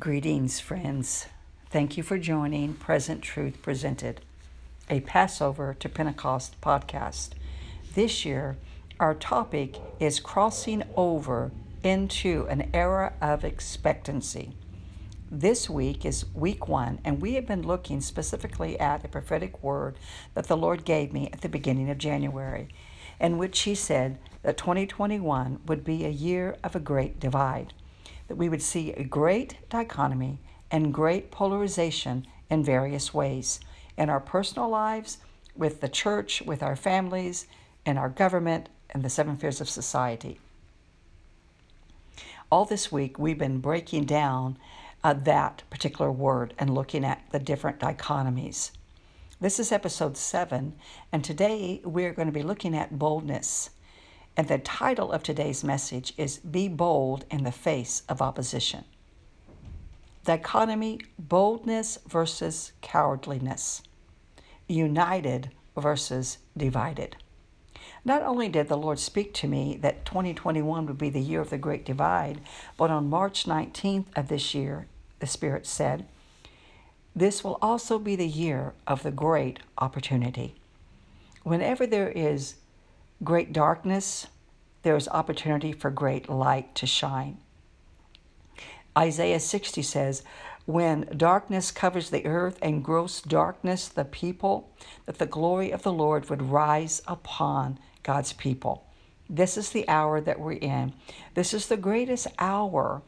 Greetings, friends. Thank you for joining Present Truth Presented, a Passover to Pentecost podcast. This year, our topic is crossing over into an era of expectancy. This week is week one, and we have been looking specifically at a prophetic word that the Lord gave me at the beginning of January, in which He said that 2021 would be a year of a great divide that we would see a great dichotomy and great polarization in various ways in our personal lives, with the church, with our families, in our government, and the seven spheres of society. All this week, we've been breaking down uh, that particular word and looking at the different dichotomies. This is episode seven, and today we're going to be looking at boldness. And the title of today's message is Be Bold in the Face of Opposition. Dichotomy boldness versus cowardliness, united versus divided. Not only did the Lord speak to me that 2021 would be the year of the great divide, but on March 19th of this year, the Spirit said, This will also be the year of the great opportunity. Whenever there is great darkness, there is opportunity for great light to shine. Isaiah 60 says, When darkness covers the earth and gross darkness the people, that the glory of the Lord would rise upon God's people. This is the hour that we're in. This is the greatest hour,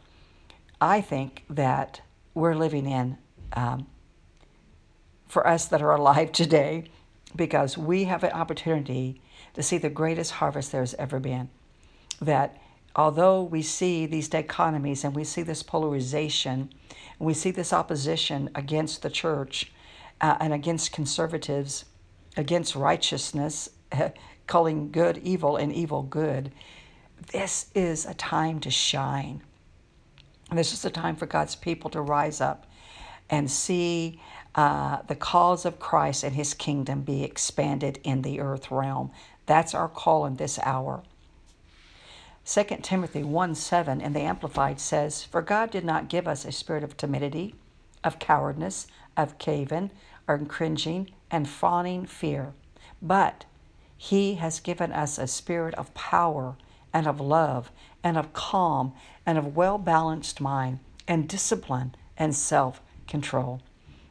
I think, that we're living in um, for us that are alive today because we have an opportunity to see the greatest harvest there's ever been. That although we see these dichotomies and we see this polarization, and we see this opposition against the church uh, and against conservatives, against righteousness, calling good evil and evil good, this is a time to shine. This is a time for God's people to rise up and see uh, the cause of Christ and his kingdom be expanded in the earth realm. That's our call in this hour. 2 Timothy 1 7 in the Amplified says, For God did not give us a spirit of timidity, of cowardness, of caving, or cringing, and fawning fear, but He has given us a spirit of power and of love and of calm and of well balanced mind and discipline and self control.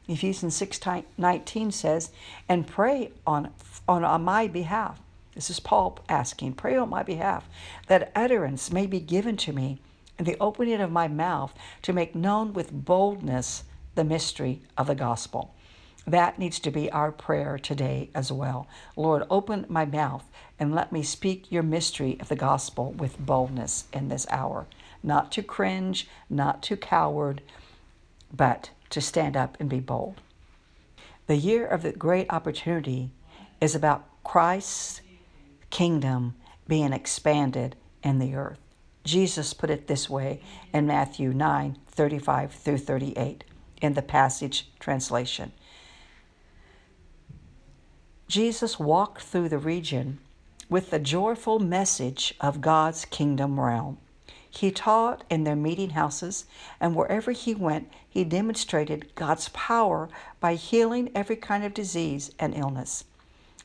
Ephesians 6 19 says, And pray on, on, on my behalf this is Paul asking, Pray on my behalf, that utterance may be given to me and the opening of my mouth to make known with boldness the mystery of the gospel. That needs to be our prayer today as well. Lord, open my mouth and let me speak your mystery of the gospel with boldness in this hour. Not to cringe, not to coward, but to stand up and be bold. The year of the great opportunity is about Christ's kingdom being expanded in the earth. Jesus put it this way in Matthew 9 35 through 38 in the Passion Translation. Jesus walked through the region with the joyful message of God's kingdom realm. He taught in their meeting houses, and wherever he went, he demonstrated God's power by healing every kind of disease and illness.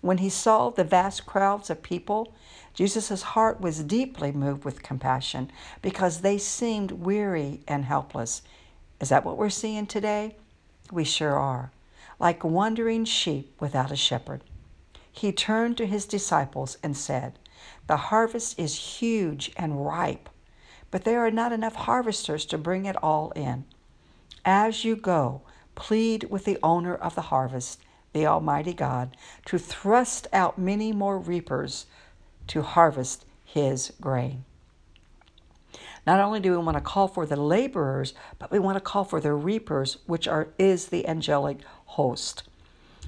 When he saw the vast crowds of people, Jesus' heart was deeply moved with compassion because they seemed weary and helpless. Is that what we're seeing today? We sure are. Like wandering sheep without a shepherd. He turned to his disciples and said, The harvest is huge and ripe, but there are not enough harvesters to bring it all in. As you go, plead with the owner of the harvest the Almighty God, to thrust out many more reapers to harvest his grain. Not only do we want to call for the laborers, but we want to call for the reapers, which are is the angelic host.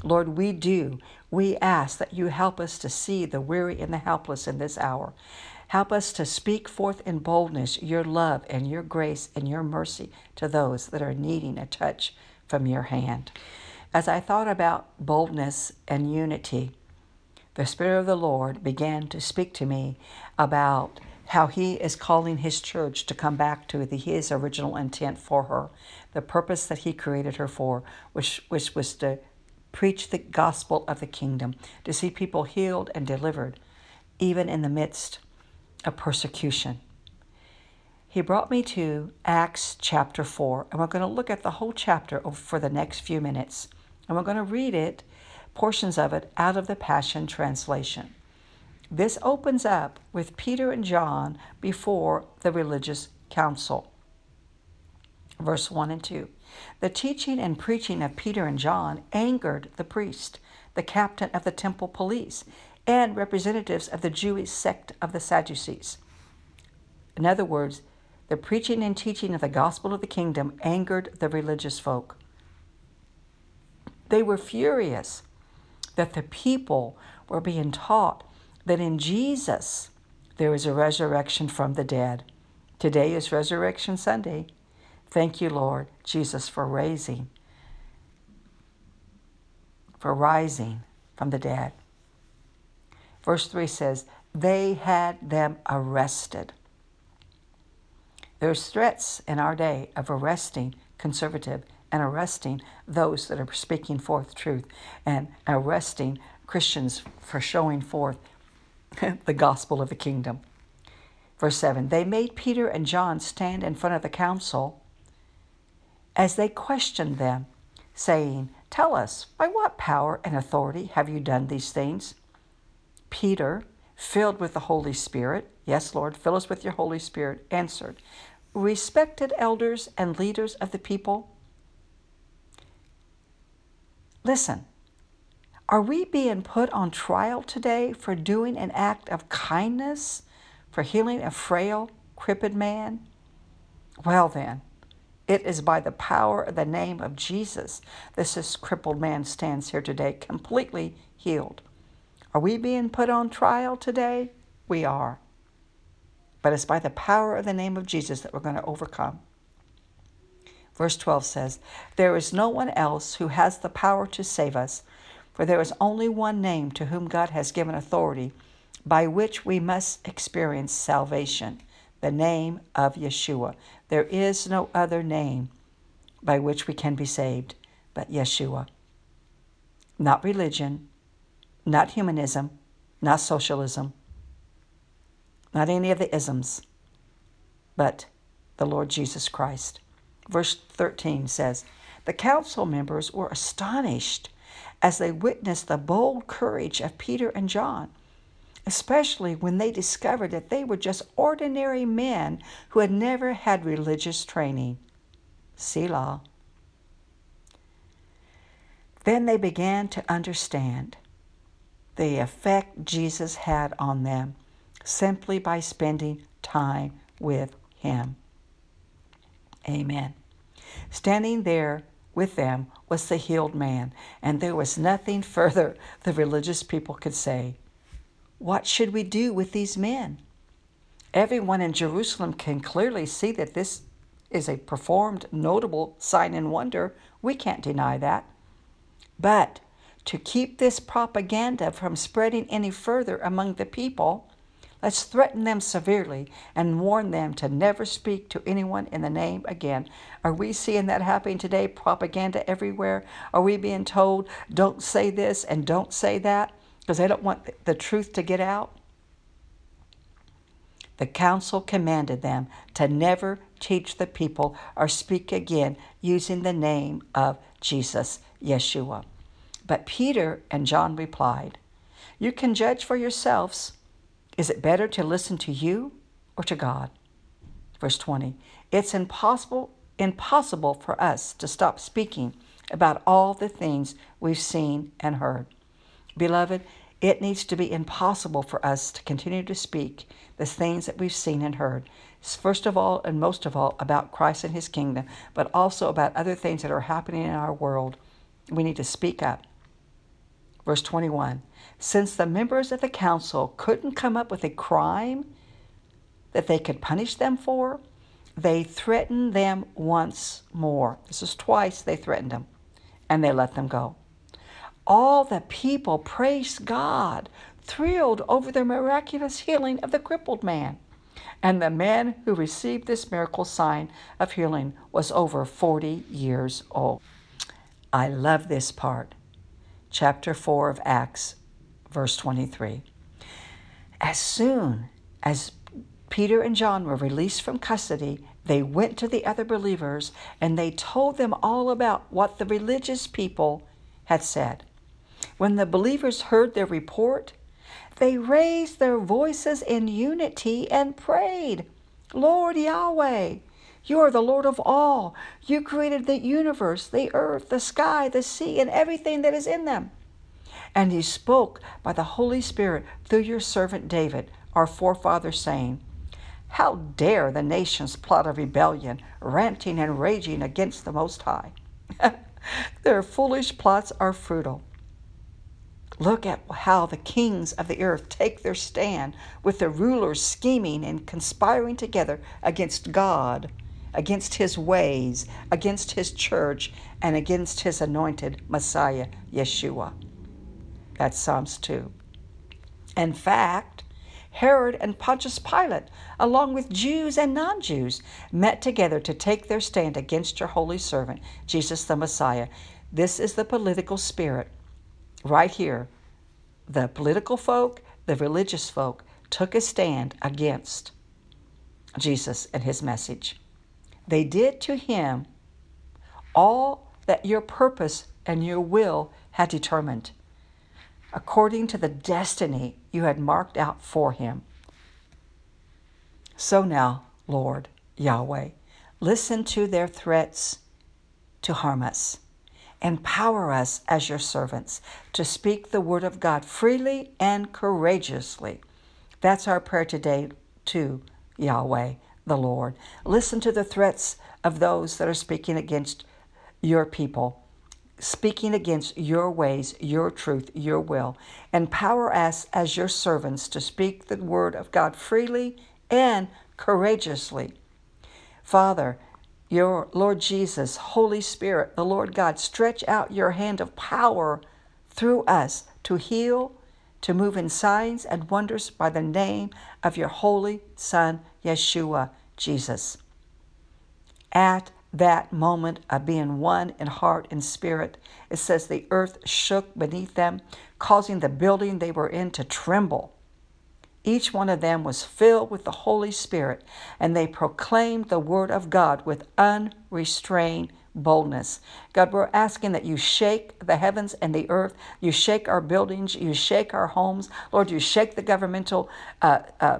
Lord, we do. We ask that you help us to see the weary and the helpless in this hour. Help us to speak forth in boldness your love and your grace and your mercy to those that are needing a touch from your hand. As I thought about boldness and unity, the Spirit of the Lord began to speak to me about how he is calling his church to come back to the, his original intent for her, the purpose that he created her for, which, which was to preach the gospel of the kingdom, to see people healed and delivered, even in the midst of persecution. He brought me to Acts chapter 4, and we're going to look at the whole chapter for the next few minutes. And we're going to read it, portions of it, out of the Passion Translation. This opens up with Peter and John before the religious council. Verse 1 and 2. The teaching and preaching of Peter and John angered the priest, the captain of the temple police, and representatives of the Jewish sect of the Sadducees. In other words, the preaching and teaching of the gospel of the kingdom angered the religious folk. They were furious that the people were being taught that in Jesus there is a resurrection from the dead. Today is Resurrection Sunday. Thank you, Lord Jesus, for raising, for rising from the dead. Verse 3 says, They had them arrested. There's threats in our day of arresting conservative and arresting those that are speaking forth truth and arresting Christians for showing forth the gospel of the kingdom. Verse 7 They made Peter and John stand in front of the council as they questioned them, saying, Tell us, by what power and authority have you done these things? Peter, filled with the Holy Spirit, yes, Lord, fill us with your Holy Spirit, answered, Respected elders and leaders of the people, listen, are we being put on trial today for doing an act of kindness, for healing a frail, crippled man? Well, then, it is by the power of the name of Jesus that this crippled man stands here today, completely healed. Are we being put on trial today? We are. But it's by the power of the name of Jesus that we're going to overcome. Verse 12 says, There is no one else who has the power to save us, for there is only one name to whom God has given authority by which we must experience salvation the name of Yeshua. There is no other name by which we can be saved but Yeshua. Not religion, not humanism, not socialism, not any of the isms, but the Lord Jesus Christ. Verse 13 says, The council members were astonished as they witnessed the bold courage of Peter and John especially when they discovered that they were just ordinary men who had never had religious training. Selah. Then they began to understand the effect Jesus had on them simply by spending time with Him. Amen. Standing there with them was the healed man, and there was nothing further the religious people could say. What should we do with these men? Everyone in Jerusalem can clearly see that this is a performed, notable sign and wonder. We can't deny that. But to keep this propaganda from spreading any further among the people, let's threaten them severely and warn them to never speak to anyone in the name again. Are we seeing that happening today? Propaganda everywhere? Are we being told, don't say this and don't say that? because they don't want the truth to get out. The council commanded them to never teach the people or speak again using the name of Jesus, Yeshua. But Peter and John replied, You can judge for yourselves. Is it better to listen to you or to God? Verse 20 It's impossible, impossible for us to stop speaking about all the things we've seen and heard. Beloved, it needs to be impossible for us to continue to speak the things that we've seen and heard. First of all, and most of all, about Christ and his kingdom, but also about other things that are happening in our world. We need to speak up. Verse 21 Since the members of the council couldn't come up with a crime that they could punish them for, they threatened them once more. This is twice they threatened them, and they let them go. All the people praised God, thrilled over the miraculous healing of the crippled man. And the man who received this miracle sign of healing was over 40 years old. I love this part. Chapter 4 of Acts, verse 23. As soon as Peter and John were released from custody, they went to the other believers and they told them all about what the religious people had said. When the believers heard their report, they raised their voices in unity and prayed, Lord Yahweh, you are the Lord of all. You created the universe, the earth, the sky, the sea, and everything that is in them. And you spoke by the Holy Spirit through your servant David, our forefather, saying, How dare the nations plot a rebellion, ranting and raging against the Most High? Their foolish plots are futile. Look at how the kings of the earth take their stand with the rulers scheming and conspiring together against God, against his ways, against his church, and against his anointed Messiah, Yeshua. That's Psalms 2. In fact, Herod and Pontius Pilate, along with Jews and non Jews, met together to take their stand against your holy servant, Jesus the Messiah. This is the political spirit right here, the political folk, the religious folk took a stand against Jesus and his message. They did to him all that your purpose and your will had determined, according to the destiny you had marked out for him. So now, Lord Yahweh, listen to their threats to harm us Empower us as your servants to speak the word of God freely and courageously. That's our prayer today, to Yahweh, the Lord. Listen to the threats of those that are speaking against your people, speaking against your ways, your truth, your will. Empower us as your servants to speak the word of God freely and courageously. Father, your Lord Jesus, Holy Spirit, the Lord God, stretch out your hand of power through us to heal, to move in signs and wonders by the name of your holy Son, Yeshua, Jesus. At that moment of being one in heart and spirit, it says the earth shook beneath them, causing the building they were in to tremble. Each one of them was filled with the Holy Spirit, and they proclaimed the word of God with unrestrained boldness. God, we're asking that you shake the heavens and the earth. You shake our buildings. You shake our homes. Lord, you shake the governmental uh, uh,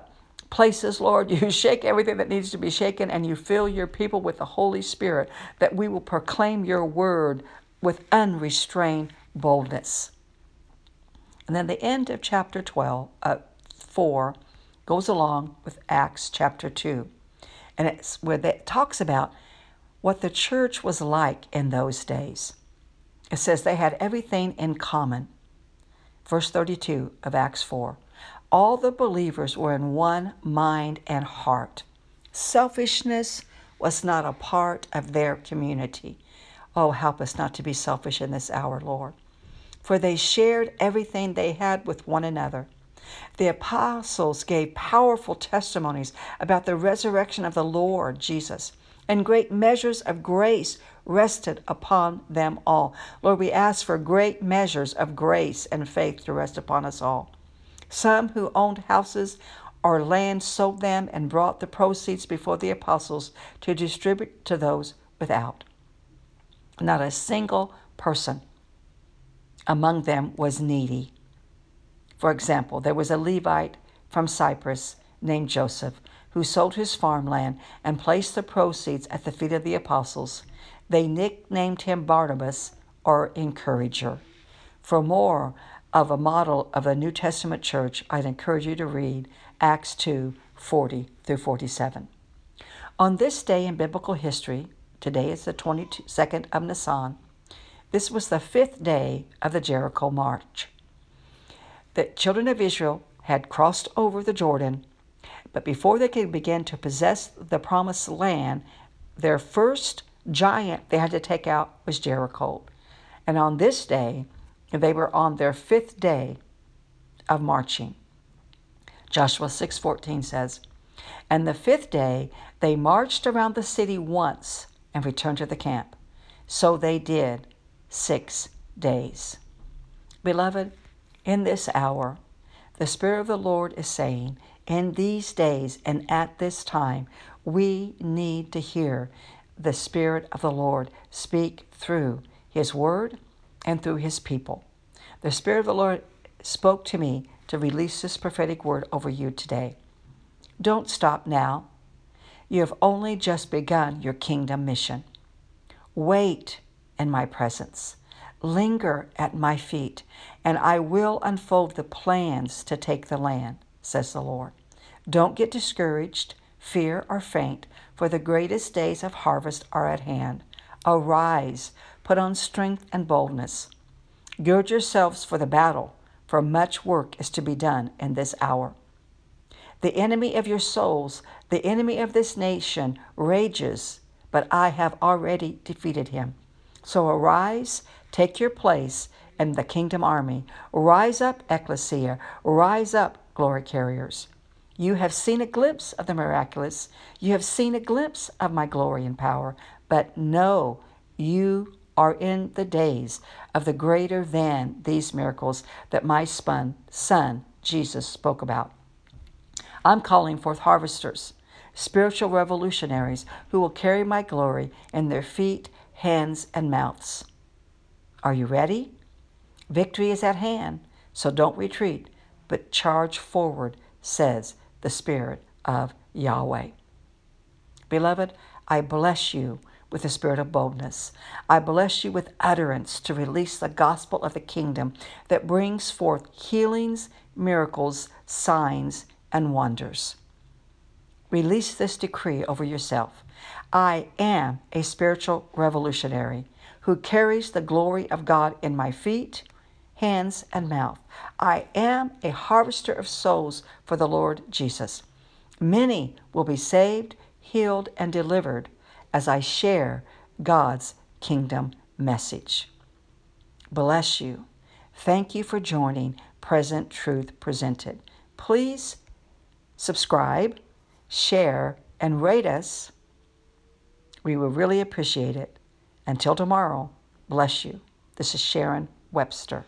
places, Lord. You shake everything that needs to be shaken, and you fill your people with the Holy Spirit, that we will proclaim your word with unrestrained boldness. And then the end of chapter 12, uh, 4 goes along with Acts chapter 2. And it's where it talks about what the church was like in those days. It says they had everything in common. Verse 32 of Acts 4. All the believers were in one mind and heart. Selfishness was not a part of their community. Oh, help us not to be selfish in this hour, Lord. For they shared everything they had with one another. The apostles gave powerful testimonies about the resurrection of the Lord Jesus, and great measures of grace rested upon them all. Lord, we ask for great measures of grace and faith to rest upon us all. Some who owned houses or land sold them and brought the proceeds before the apostles to distribute to those without. Not a single person among them was needy. For example, there was a Levite from Cyprus named Joseph who sold his farmland and placed the proceeds at the feet of the apostles. They nicknamed him Barnabas or Encourager. For more of a model of the New Testament church, I'd encourage you to read Acts 2 40 through 47. On this day in biblical history, today is the 22nd of Nisan, this was the fifth day of the Jericho March the children of Israel had crossed over the Jordan, but before they could begin to possess the promised land, their first giant they had to take out was Jericho. And on this day, they were on their fifth day of marching. Joshua 6:14 says, And the fifth day they marched around the city once and returned to the camp. So they did six days. Beloved, in this hour, the Spirit of the Lord is saying, in these days and at this time, we need to hear the Spirit of the Lord speak through His Word and through His people. The Spirit of the Lord spoke to me to release this prophetic word over you today. Don't stop now. You have only just begun your kingdom mission. Wait in my presence. Linger at my feet, and I will unfold the plans to take the land, says the Lord. Don't get discouraged, fear, or faint, for the greatest days of harvest are at hand. Arise, put on strength and boldness. Gird yourselves for the battle, for much work is to be done in this hour. The enemy of your souls, the enemy of this nation, rages, but I have already defeated him. So arise, take your place in the kingdom army. Rise up, ecclesia. Rise up, glory carriers. You have seen a glimpse of the miraculous. You have seen a glimpse of my glory and power. But know you are in the days of the greater than these miracles that my son, son Jesus spoke about. I'm calling forth harvesters, spiritual revolutionaries who will carry my glory in their feet, hands, and mouths. Are you ready? Victory is at hand, so don't retreat, but charge forward, says the Spirit of Yahweh. Beloved, I bless you with a spirit of boldness. I bless you with utterance to release the gospel of the kingdom that brings forth healings, miracles, signs, and wonders. Release this decree over yourself. I am a spiritual revolutionary who carries the glory of God in my feet, hands, and mouth. I am a harvester of souls for the Lord Jesus. Many will be saved, healed, and delivered as I share God's kingdom message. Bless you. Thank you for joining Present Truth Presented. Please subscribe, share, and rate us. We will really appreciate it. Until tomorrow, bless you. This is Sharon Webster.